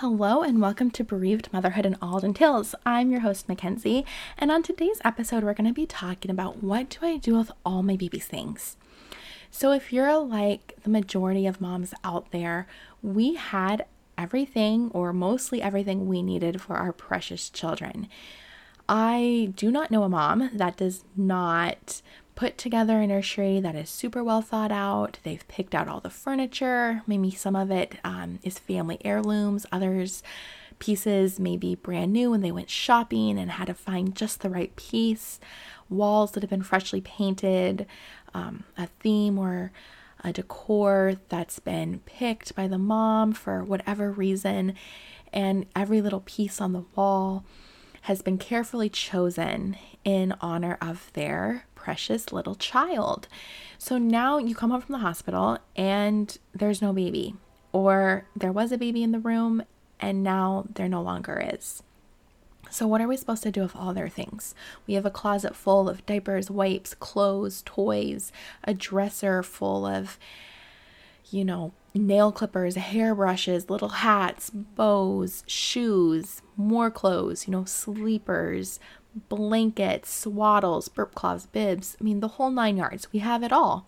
Hello and welcome to Bereaved Motherhood and Alden Tales. I'm your host, Mackenzie, and on today's episode, we're going to be talking about what do I do with all my baby's things. So, if you're like the majority of moms out there, we had everything or mostly everything we needed for our precious children. I do not know a mom that does not put together a nursery that is super well thought out. They've picked out all the furniture. Maybe some of it um, is family heirlooms, others pieces may be brand new and they went shopping and had to find just the right piece. Walls that have been freshly painted, um, a theme or a decor that's been picked by the mom for whatever reason, and every little piece on the wall has been carefully chosen in honor of their precious little child. So now you come home from the hospital and there's no baby, or there was a baby in the room and now there no longer is. So, what are we supposed to do with all their things? We have a closet full of diapers, wipes, clothes, toys, a dresser full of, you know, nail clippers, hairbrushes, little hats, bows, shoes, more clothes, you know, sleepers, blankets, swaddles, burp cloths, bibs. I mean, the whole nine yards. We have it all.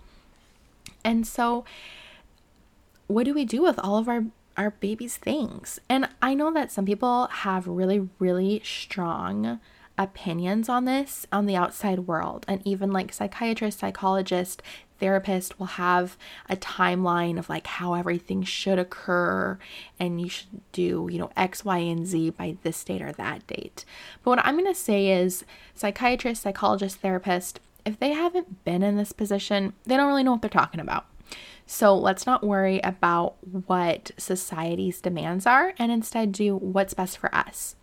And so, what do we do with all of our our baby's things? And I know that some people have really, really strong opinions on this on the outside world, and even like psychiatrists, psychologists, therapist will have a timeline of like how everything should occur and you should do, you know, X, Y, and Z by this date or that date. But what I'm going to say is psychiatrist, psychologist, therapist, if they haven't been in this position, they don't really know what they're talking about. So let's not worry about what society's demands are and instead do what's best for us.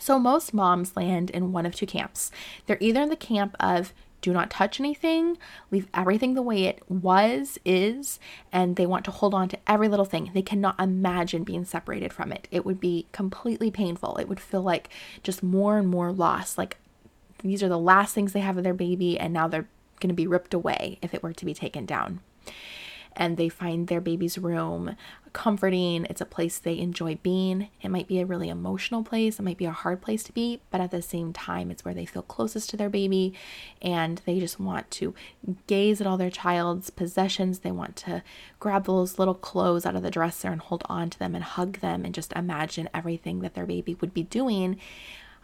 So most moms land in one of two camps. They're either in the camp of do not touch anything, leave everything the way it was, is, and they want to hold on to every little thing. They cannot imagine being separated from it. It would be completely painful. It would feel like just more and more loss. Like these are the last things they have of their baby, and now they're going to be ripped away if it were to be taken down and they find their baby's room comforting. It's a place they enjoy being. It might be a really emotional place, it might be a hard place to be, but at the same time, it's where they feel closest to their baby and they just want to gaze at all their child's possessions. They want to grab those little clothes out of the dresser and hold on to them and hug them and just imagine everything that their baby would be doing.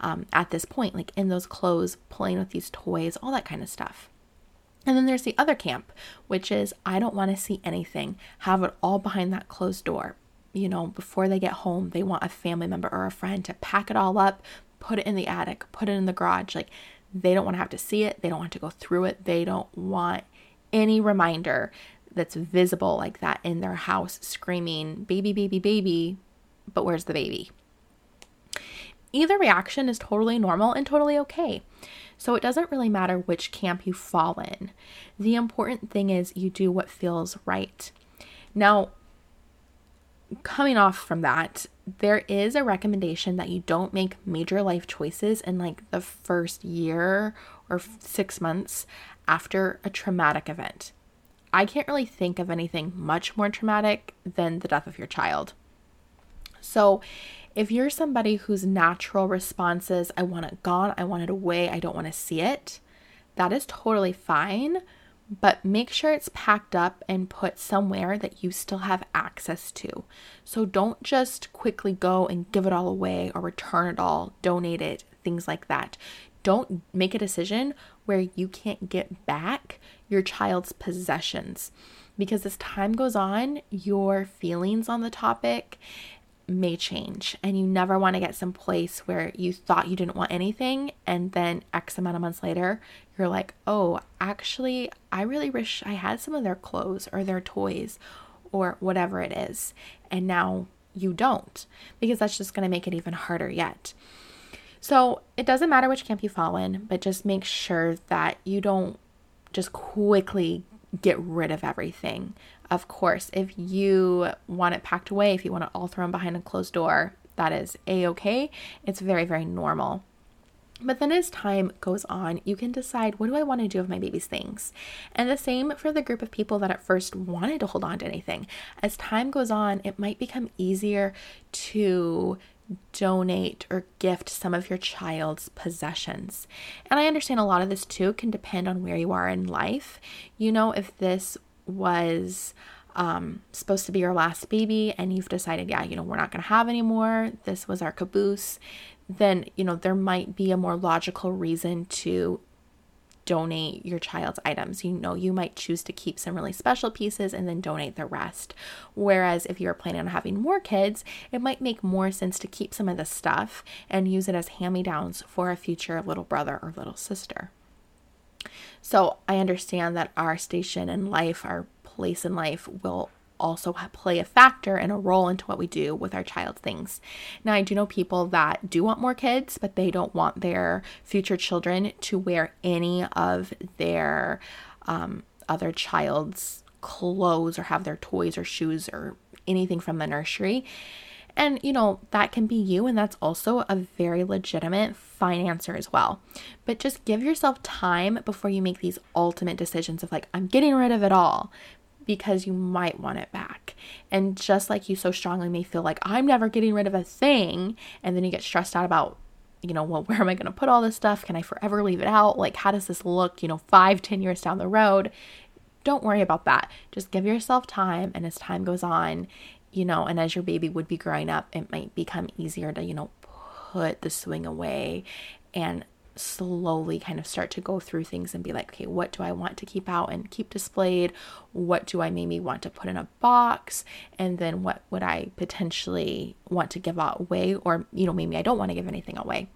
Um, at this point, like in those clothes, playing with these toys, all that kind of stuff. And then there's the other camp, which is I don't want to see anything, have it all behind that closed door. You know, before they get home, they want a family member or a friend to pack it all up, put it in the attic, put it in the garage. Like they don't want to have to see it, they don't want to go through it, they don't want any reminder that's visible like that in their house screaming, baby, baby, baby, but where's the baby? Either reaction is totally normal and totally okay. So it doesn't really matter which camp you fall in. The important thing is you do what feels right. Now, coming off from that, there is a recommendation that you don't make major life choices in like the first year or six months after a traumatic event. I can't really think of anything much more traumatic than the death of your child. So, if you're somebody whose natural response is, I want it gone, I want it away, I don't want to see it, that is totally fine. But make sure it's packed up and put somewhere that you still have access to. So don't just quickly go and give it all away or return it all, donate it, things like that. Don't make a decision where you can't get back your child's possessions because as time goes on, your feelings on the topic may change and you never want to get some place where you thought you didn't want anything and then x amount of months later you're like oh actually i really wish i had some of their clothes or their toys or whatever it is and now you don't because that's just going to make it even harder yet. So it doesn't matter which camp you fall in but just make sure that you don't just quickly get rid of everything of course, if you want it packed away, if you want it all thrown behind a closed door, that is a okay. It's very, very normal. But then as time goes on, you can decide what do I want to do with my baby's things? And the same for the group of people that at first wanted to hold on to anything. As time goes on, it might become easier to donate or gift some of your child's possessions. And I understand a lot of this too can depend on where you are in life. You know, if this was um, supposed to be your last baby and you've decided, yeah, you know, we're not going to have any more, this was our caboose, then, you know, there might be a more logical reason to donate your child's items. You know, you might choose to keep some really special pieces and then donate the rest. Whereas if you're planning on having more kids, it might make more sense to keep some of the stuff and use it as hand me downs for a future little brother or little sister. So I understand that our station in life, our place in life, will also play a factor and a role into what we do with our child's things. Now, I do know people that do want more kids, but they don't want their future children to wear any of their um, other child's clothes or have their toys or shoes or anything from the nursery. And, you know, that can be you, and that's also a very legitimate financer as well. But just give yourself time before you make these ultimate decisions of like, I'm getting rid of it all because you might want it back. And just like you so strongly may feel like, I'm never getting rid of a thing, and then you get stressed out about, you know, well, where am I going to put all this stuff? Can I forever leave it out? Like, how does this look, you know, five, ten years down the road? Don't worry about that. Just give yourself time, and as time goes on, you know, and as your baby would be growing up, it might become easier to, you know, put the swing away and slowly kind of start to go through things and be like, okay, what do I want to keep out and keep displayed? What do I maybe want to put in a box? And then what would I potentially want to give away? Or, you know, maybe I don't want to give anything away.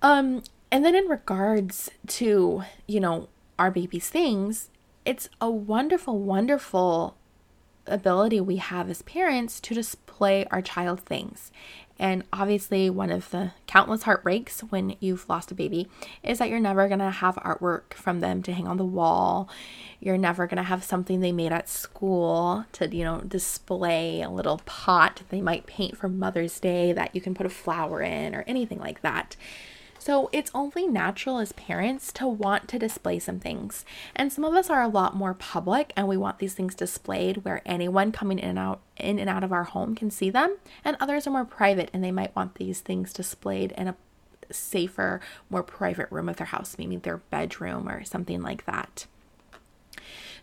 Um, and then in regards to, you know, our baby's things, it's a wonderful, wonderful ability we have as parents to display our child things. And obviously, one of the countless heartbreaks when you've lost a baby is that you're never going to have artwork from them to hang on the wall. You're never going to have something they made at school to, you know, display a little pot they might paint for Mother's Day that you can put a flower in or anything like that. So it's only natural as parents to want to display some things. And some of us are a lot more public and we want these things displayed where anyone coming in and out in and out of our home can see them. And others are more private and they might want these things displayed in a safer, more private room of their house, maybe their bedroom or something like that.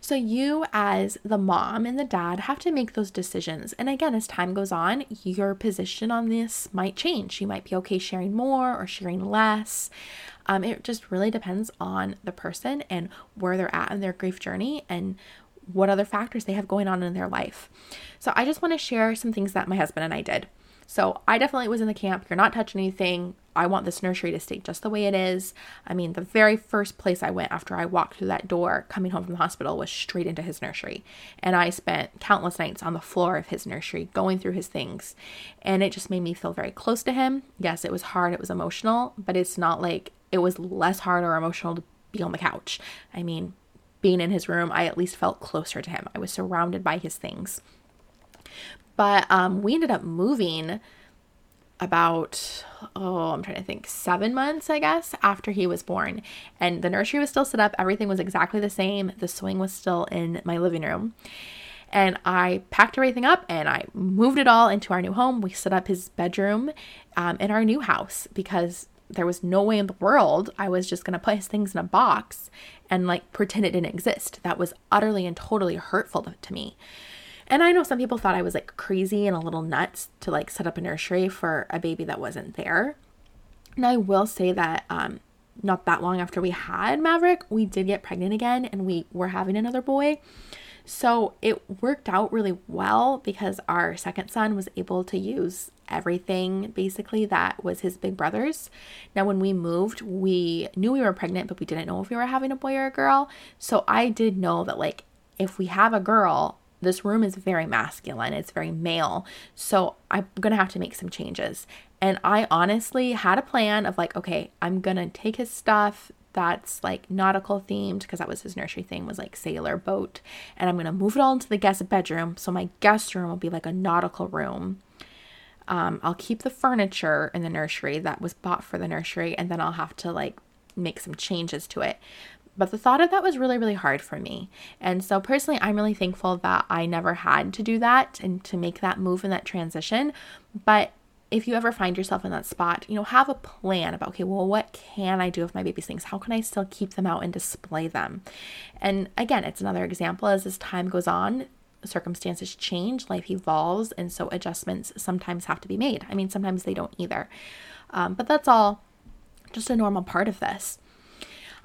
So, you as the mom and the dad have to make those decisions. And again, as time goes on, your position on this might change. You might be okay sharing more or sharing less. Um, it just really depends on the person and where they're at in their grief journey and what other factors they have going on in their life. So, I just want to share some things that my husband and I did. So I definitely was in the camp. You're not touching anything. I want this nursery to stay just the way it is. I mean, the very first place I went after I walked through that door coming home from the hospital was straight into his nursery. And I spent countless nights on the floor of his nursery going through his things. And it just made me feel very close to him. Yes, it was hard, it was emotional, but it's not like it was less hard or emotional to be on the couch. I mean, being in his room, I at least felt closer to him. I was surrounded by his things. But um, we ended up moving about oh i'm trying to think seven months i guess after he was born. And the nursery was still set up. Everything was exactly the same. The swing was still in my living room. And i packed everything up and i moved it all into our new home. We set up his bedroom um, in our new house because there was no way in the world i was just going to put his things in a box and like pretend it didn't exist. That was utterly and totally hurtful to, to me and I know some people thought I was like crazy and a little nuts to like set up a nursery for a baby that wasn't there. And I will say that um, not that long after we had Maverick, we did get pregnant again and we were having another boy. So it worked out really well because our second son was able to use everything basically that was his big brother's. Now, when we moved, we knew we were pregnant, but we didn't know if we were having a boy or a girl. So I did know that, like, if we have a girl, this room is very masculine, it's very male. So I'm going to have to make some changes. And I honestly had a plan of like, okay, I'm going to take his stuff that's like nautical themed because that was his nursery thing was like sailor boat and i'm going to move it all into the guest bedroom so my guest room will be like a nautical room Um, I'll keep the furniture in the nursery that was bought for the nursery, and then I'll have to like make some changes to it. But the thought of that was really, really hard for me. And so, personally, I'm really thankful that I never had to do that and to make that move and that transition. But if you ever find yourself in that spot, you know, have a plan about, okay, well, what can I do with my baby's things? How can I still keep them out and display them? And again, it's another example as this time goes on, circumstances change, life evolves, and so adjustments sometimes have to be made. I mean, sometimes they don't either. Um, but that's all just a normal part of this.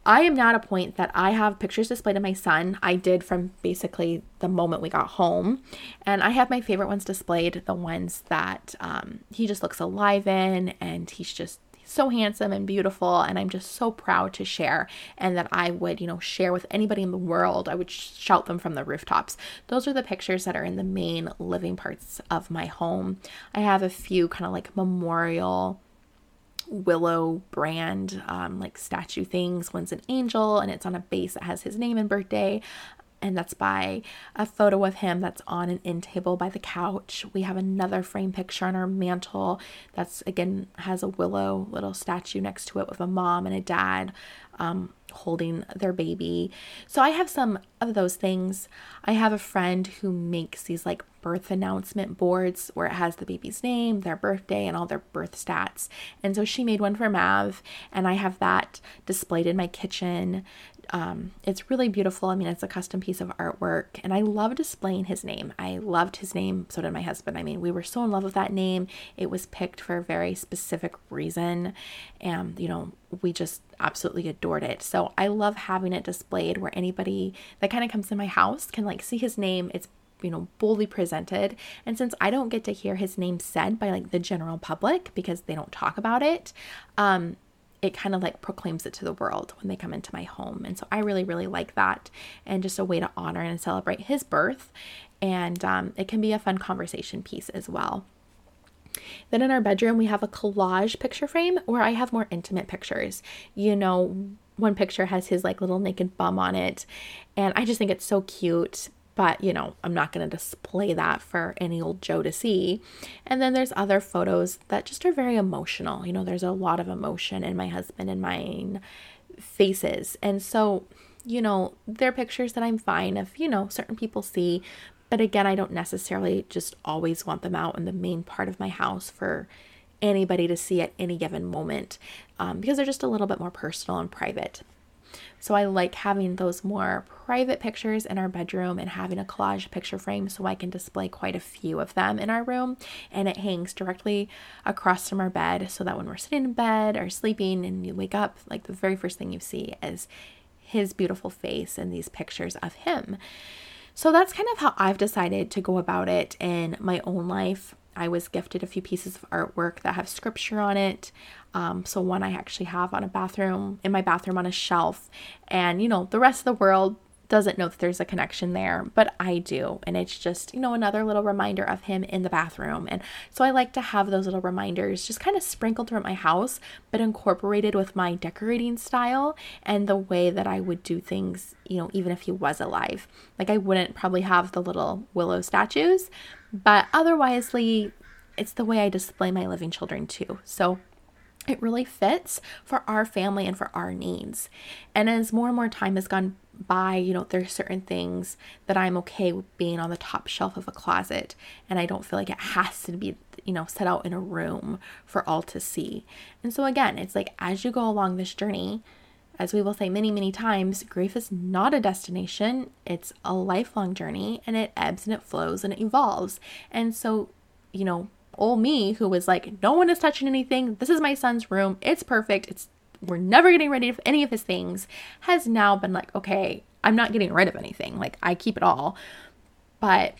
I am now at a point that I have pictures displayed of my son. I did from basically the moment we got home. And I have my favorite ones displayed, the ones that um, he just looks alive in and he's just so handsome and beautiful and I'm just so proud to share and that I would, you know, share with anybody in the world. I would shout them from the rooftops. Those are the pictures that are in the main living parts of my home. I have a few kind of like memorial willow brand um, like statue things. One's an angel and it's on a base that has his name and birthday. And that's by a photo of him that's on an end table by the couch. We have another frame picture on our mantle that's again has a willow little statue next to it with a mom and a dad. Um, holding their baby. So I have some of those things. I have a friend who makes these like birth announcement boards where it has the baby's name, their birthday, and all their birth stats. And so she made one for Mav, and I have that displayed in my kitchen. Um, it's really beautiful. I mean, it's a custom piece of artwork, and I love displaying his name. I loved his name, so did my husband. I mean, we were so in love with that name. It was picked for a very specific reason, and you know, we just absolutely adored it. So I love having it displayed where anybody that kind of comes in my house can like see his name. It's you know boldly presented and since i don't get to hear his name said by like the general public because they don't talk about it um it kind of like proclaims it to the world when they come into my home. And so I really, really like that. And just a way to honor and celebrate his birth. And um, it can be a fun conversation piece as well. Then in our bedroom, we have a collage picture frame where I have more intimate pictures. You know, one picture has his like little naked bum on it. And I just think it's so cute but you know, I'm not going to display that for any old Joe to see. And then there's other photos that just are very emotional. You know, there's a lot of emotion in my husband and mine faces. And so, you know, they're pictures that I'm fine if, you know, certain people see. But again, I don't necessarily just always want them out in the main part of my house for anybody to see at any given moment um, because they're just a little bit more personal and private. So I like having those more private pictures in our bedroom and having a collage picture frame so I can display quite a few of them in our room. And it hangs directly across from our bed so that when we're sitting in bed or sleeping and you wake up, like the very first thing you see is his beautiful face and these pictures of him. So that's kind of how I've decided to go about it in my own life. I was gifted a few pieces of artwork that have scripture on it. Um, so one I actually have on a bathroom in my bathroom on a shelf, and you know the rest of the world doesn't know that there's a connection there, but I do. And it's just, you know, another little reminder of him in the bathroom. And so I like to have those little reminders just kind of sprinkled throughout my house, but incorporated with my decorating style and the way that I would do things, you know, even if he was alive. Like I wouldn't probably have the little willow statues, but otherwise, it's the way I display my living children too. So it really fits for our family and for our needs. And as more and more time has gone by, you know, there's certain things that I'm okay with being on the top shelf of a closet and I don't feel like it has to be, you know, set out in a room for all to see. And so again, it's like as you go along this journey, as we will say many, many times, grief is not a destination, it's a lifelong journey and it ebbs and it flows and it evolves. And so, you know, old me who was like, no one is touching anything. This is my son's room. It's perfect. It's we're never getting rid of any of his things has now been like, okay, I'm not getting rid of anything. Like I keep it all. But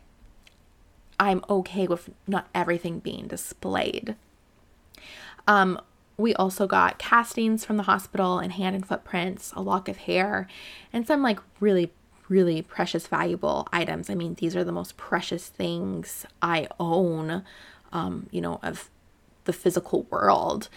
I'm okay with not everything being displayed. Um, we also got castings from the hospital and hand and footprints, a lock of hair, and some like really, really precious, valuable items. I mean, these are the most precious things I own, um, you know, of the physical world.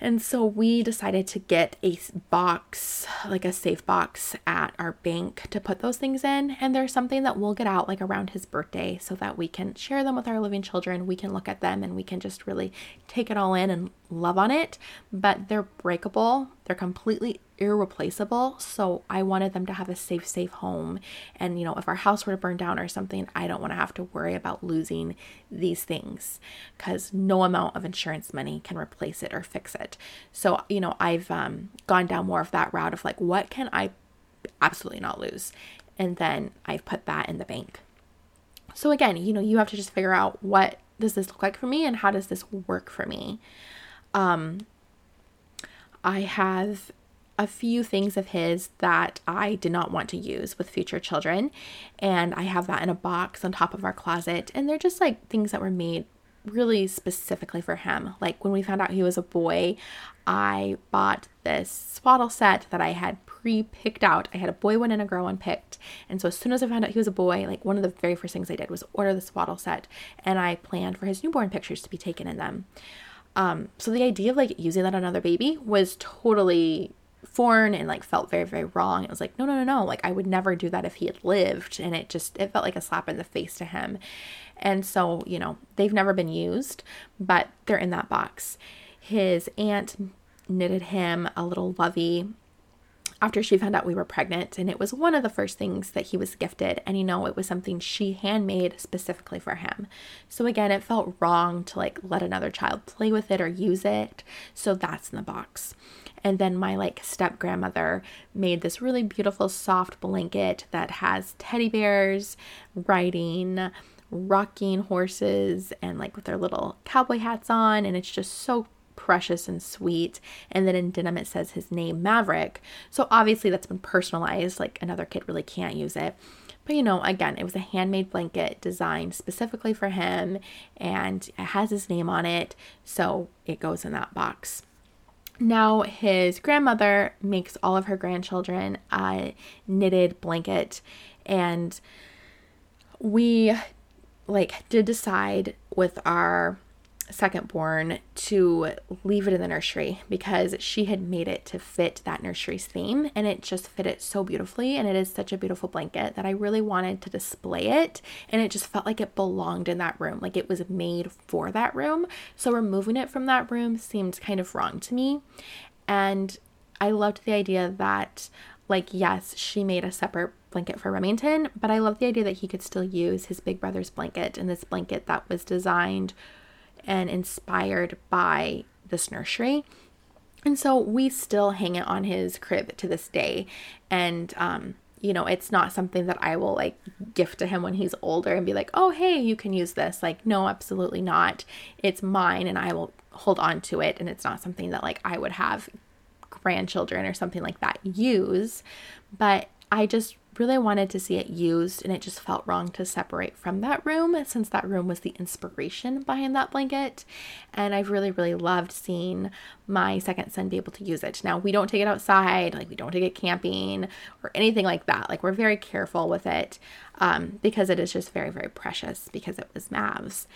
And so we decided to get a box, like a safe box at our bank to put those things in. And there's something that we'll get out like around his birthday so that we can share them with our living children. We can look at them and we can just really take it all in and love on it. But they're breakable, they're completely irreplaceable. So I wanted them to have a safe, safe home. And, you know, if our house were to burn down or something, I don't want to have to worry about losing these things because no amount of insurance money can replace it or fix it. So, you know, I've um, gone down more of that route of like, what can I absolutely not lose? And then I've put that in the bank. So again, you know, you have to just figure out what does this look like for me and how does this work for me. Um, I have a few things of his that I did not want to use with future children. And I have that in a box on top of our closet. And they're just like things that were made really specifically for him. Like when we found out he was a boy, I bought this swaddle set that I had pre picked out. I had a boy one and a girl one picked. And so as soon as I found out he was a boy, like one of the very first things I did was order the swaddle set. And I planned for his newborn pictures to be taken in them. Um, so the idea of like using that on another baby was totally foreign and like felt very very wrong. It was like no no no no. Like i would never do that if he had lived. And it just it felt like a slap in the face to him. And so you know they've never been used but they're in that box. His aunt knitted him a little lovey after she found out we were pregnant and it was one of the first things that he was gifted and you know it was something she handmade specifically for him. So again it felt wrong to like let another child play with it or use it. So that's in the box. And then my like step grandmother made this really beautiful soft blanket that has teddy bears riding rocking horses and like with their little cowboy hats on and it's just so precious and sweet. And then in denim, it says his name, Maverick. So obviously, that's been personalized. Like another kid really can't use it. But you know, again, it was a handmade blanket designed specifically for him and it has his name on it. So it goes in that box. Now, his grandmother makes all of her grandchildren a knitted blanket, and we like did decide with our second born to leave it in the nursery because she had made it to fit that nursery's theme and it just fit it so beautifully and it is such a beautiful blanket that I really wanted to display it and it just felt like it belonged in that room like it was made for that room. So removing it from that room seemed kind of wrong to me and I loved the idea that like yes she made a separate blanket for Remington but I love the idea that he could still use his big brother's blanket and this blanket that was designed and inspired by this nursery. And so we still hang it on his crib to this day. And, um, you know, it's not something that I will like gift to him when he's older and be like, oh, hey, you can use this. Like, no, absolutely not. It's mine and I will hold on to it. And it's not something that like I would have grandchildren or something like that use. But I just really wanted to see it used and it just felt wrong to separate from that room since that room was the inspiration behind that blanket. And I've really, really loved seeing my second son be able to use it. Now, we don't take it outside, like, we don't take it camping or anything like that. Like, we're very careful with it um, because it is just very, very precious because it was Mavs.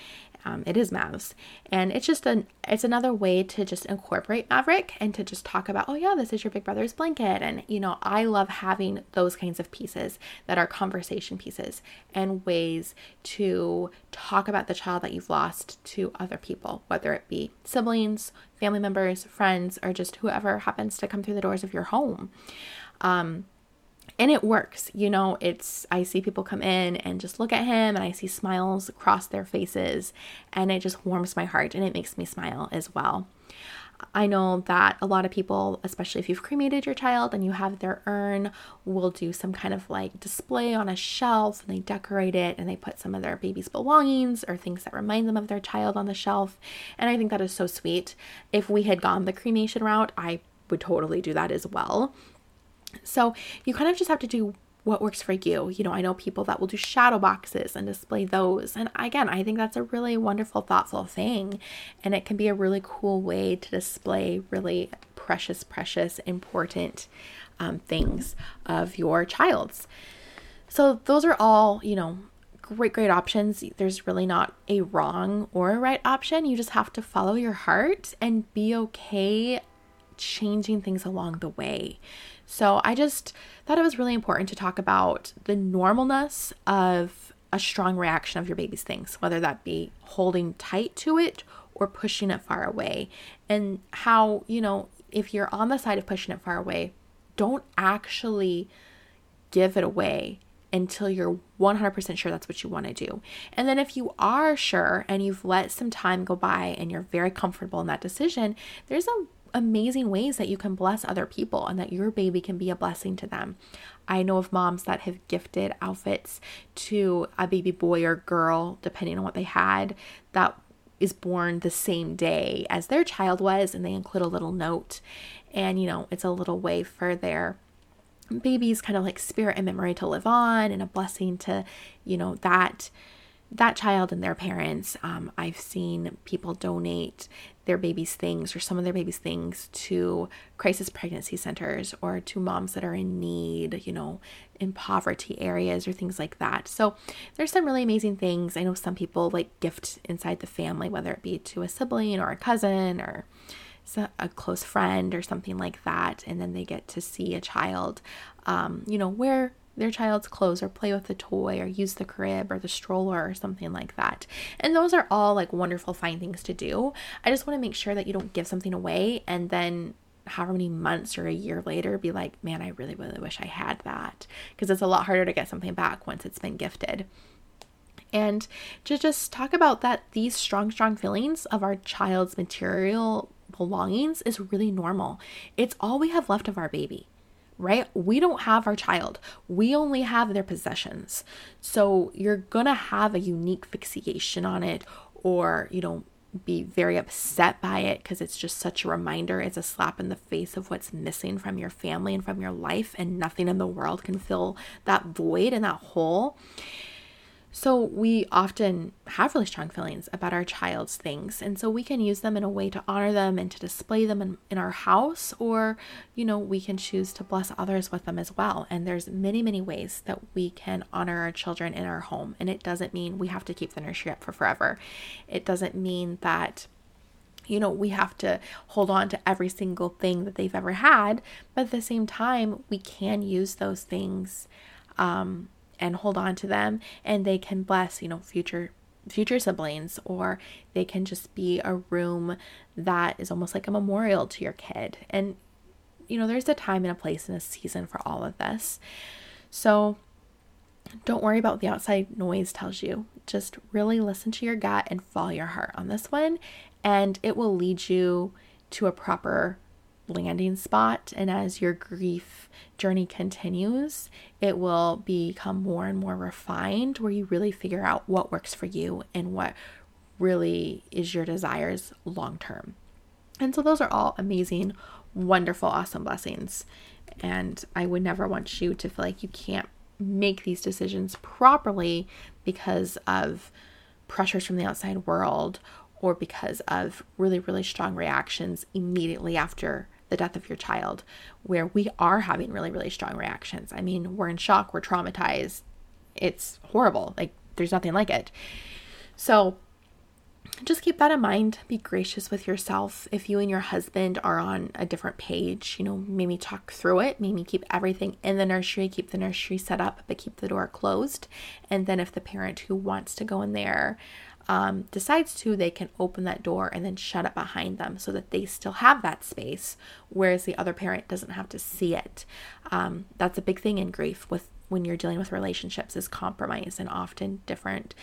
Um, it is Mavs, and it's just an it's another way to just incorporate Maverick and to just talk about oh yeah this is your big brother's blanket and you know I love having those kinds of pieces that are conversation pieces and ways to talk about the child that you've lost to other people whether it be siblings, family members, friends, or just whoever happens to come through the doors of your home. Um, and it works you know it's i see people come in and just look at him and i see smiles across their faces and it just warms my heart and it makes me smile as well I know that a lot of people, especially if you've cremated your child and you have their urn, will do some kind of like display on a shelf and they decorate it and they put some of their baby's belongings or things that remind them of their child on the shelf. And I think that is so sweet. If we had gone the cremation route, I would totally do that as well. So you kind of just have to do what works for you. You know, I know people that will do shadow boxes and display those. And again, I think that's a really wonderful, thoughtful thing. And it can be a really cool way to display really precious, precious, important um, things of your child's. So those are all, you know, great, great options. There's really not a wrong or a right option. You just have to follow your heart and be okay changing things along the way. So I just thought it was really important to talk about the normalness of a strong reaction of your baby's things, whether that be holding tight to it or pushing it far away, and how, you know, if you're on the side of pushing it far away, don't actually give it away until you're 100% sure that's what you want to do. And then if you are sure and you've let some time go by and you're very comfortable in that decision, there's a amazing ways that you can bless other people and that your baby can be a blessing to them. I know of moms that have gifted outfits to a baby boy or girl, depending on what they had, that is born the same day as their child was, and they include a little note. And, you know, it's a little way for their baby's kind of like spirit and memory to live on and a blessing to, you know, that that child and their parents. Um, I've seen people donate their baby's things or some of their baby's things to crisis pregnancy centers or to moms that are in need, you know, in poverty areas or things like that. So there's some really amazing things. I know some people like gift inside the family, whether it be to a sibling or a cousin or a close friend or something like that. And then they get to see a child, um, you know, where their child's clothes or play with the toy or use the crib or the stroller or something like that. And those are all like wonderful, fine things to do. I just want to make sure that you don't give something away and then however many months or a year later be like, man, I really, really wish I had that. Because it's a lot harder to get something back once it's been gifted. And to just talk about that, these strong, strong feelings of our child's material belongings is really normal. It's all we have left of our baby right? We don't have our child, we only have their possessions. So you're gonna have a unique fixation on it, or, you know, be very upset by it because it's just such a reminder. It's a slap in the face of what's missing from your family and from your life, and nothing in the world can fill that void and that hole. So, we often have really strong feelings about our child's things, and so we can use them in a way to honor them and to display them in, in our house, or you know, we can choose to bless others with them as well. And there's many, many ways that we can honor our children in our home, and it doesn't mean we have to keep the nursery up for forever. It doesn't mean that you know, we have to hold on to every single thing that they've ever had, but at the same time, we can use those things um, and hold on to them and they can bless, you know, future future siblings or they can just be a room that is almost like a memorial to your kid. And you know, there's a time and a place and a season for all of this. So don't worry about what the outside noise tells you. Just really listen to your gut and follow your heart on this one, and it will lead you to a proper landing spot. And as your grief journey continues, it will become more and more refined where you really figure out what works for you and what really is your desires long term. And so, those are all amazing, wonderful, awesome blessings. And I would never want you to feel like you can't make these decisions properly because of pressures from the outside world or because of really, really strong reactions immediately after the death of your child, where we are having really, really strong reactions. I mean, we're in shock, we're traumatized. It's horrible. Like, there's nothing like it. So, just keep that in mind. Be gracious with yourself. If you and your husband are on a different page, you know, maybe talk through it. Maybe keep everything in the nursery, keep the nursery set up, but keep the door closed. And then if the parent who wants to go in there um, decides to, they can open that door and then shut it behind them so that they still have that space, whereas the other parent doesn't have to see it. Um, that's a big thing in grief with when you're dealing with relationships is compromise and often different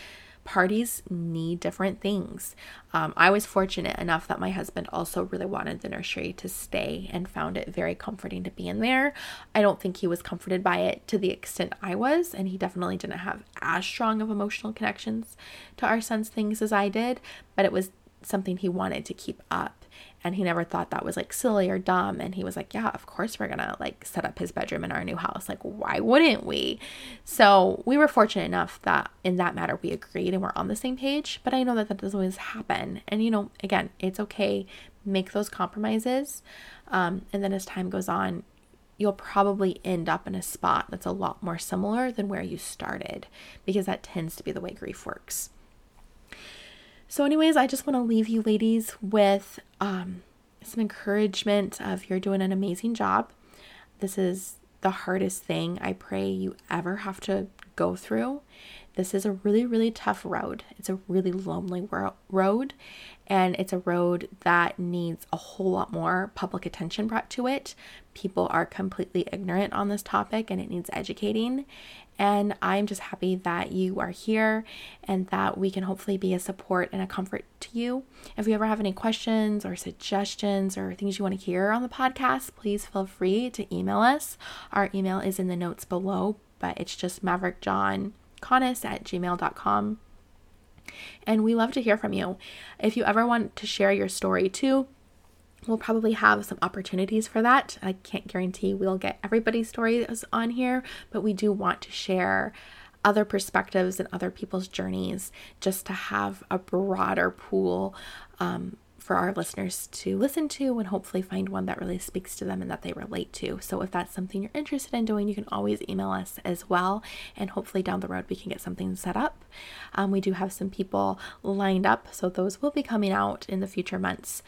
parties need different things. Um, I was fortunate enough that my husband also really wanted the nursery to stay and found it very comforting to be in there. I don't think he was comforted by it to the extent I was, and he definitely didn't have as strong of emotional connections to our son's things as I did, but it was something he wanted to keep up and he never thought that was like silly or dumb. And he was like yeah of course we're gonna like set up his bedroom in our new house. Like why wouldn't we? So we were fortunate enough that in that matter we agreed and we're on the same page. But i know that that doesn't always happen. And you know again it's okay. Make those compromises. Um, and then as time goes on you'll probably end up in a spot that's a lot more similar than where you started because that tends to be the way grief works. So, anyways, I just want to leave you ladies with um, some encouragement of you're doing an amazing job. This is the hardest thing I pray you ever have to go through. This is a really, really tough road. It's a really lonely road, and it's a road that needs a whole lot more public attention brought to it. People are completely ignorant on this topic, and it needs educating. And I'm just happy that you are here and that we can hopefully be a support and a comfort to you. If you ever have any questions or suggestions or things you want to hear on the podcast, please feel free to email us. Our email is in the notes below, but it's just maverickjohnkanis at gmail.com. And we love to hear from you. If you ever want to share your story too, we'll probably have some opportunities for that. I can't guarantee we'll get everybody's stories on here, but we do want to share other perspectives and other people's journeys just to have a broader pool um, for our listeners to listen to and hopefully find one that really speaks to them and that they relate to. So, if that's something you're interested in doing, you can always email us as well. And hopefully, down the road, we can get something set up. Um, we do have some people lined up, so those will be coming out in the future months.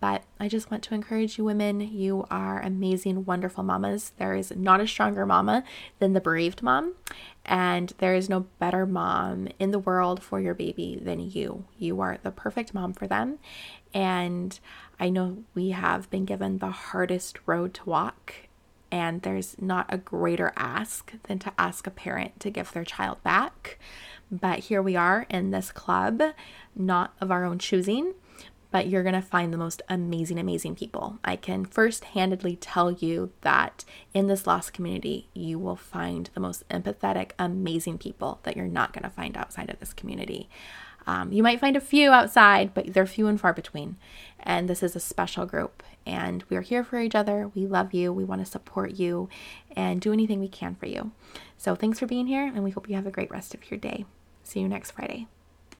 But I just want to encourage you, women. You are amazing, wonderful mamas. There is not a stronger mama than the bereaved mom. And there is no better mom in the world for your baby than you. You are the perfect mom for them. And I know we have been given the hardest road to walk. And there's not a greater ask than to ask a parent to give their child back. But here we are in this club, not of our own choosing but you're going to find the most amazing, amazing people. I can first handedly tell you that in this lost community, you will find the most empathetic, amazing people that you're not going to find outside of this community. Um, you might find a few outside, but they're few and far between. And this is a special group, and we're here for each other. We love you. We want to support you and do anything we can for you. So, thanks for being here, and we hope you have a great rest of your day. See you next Friday.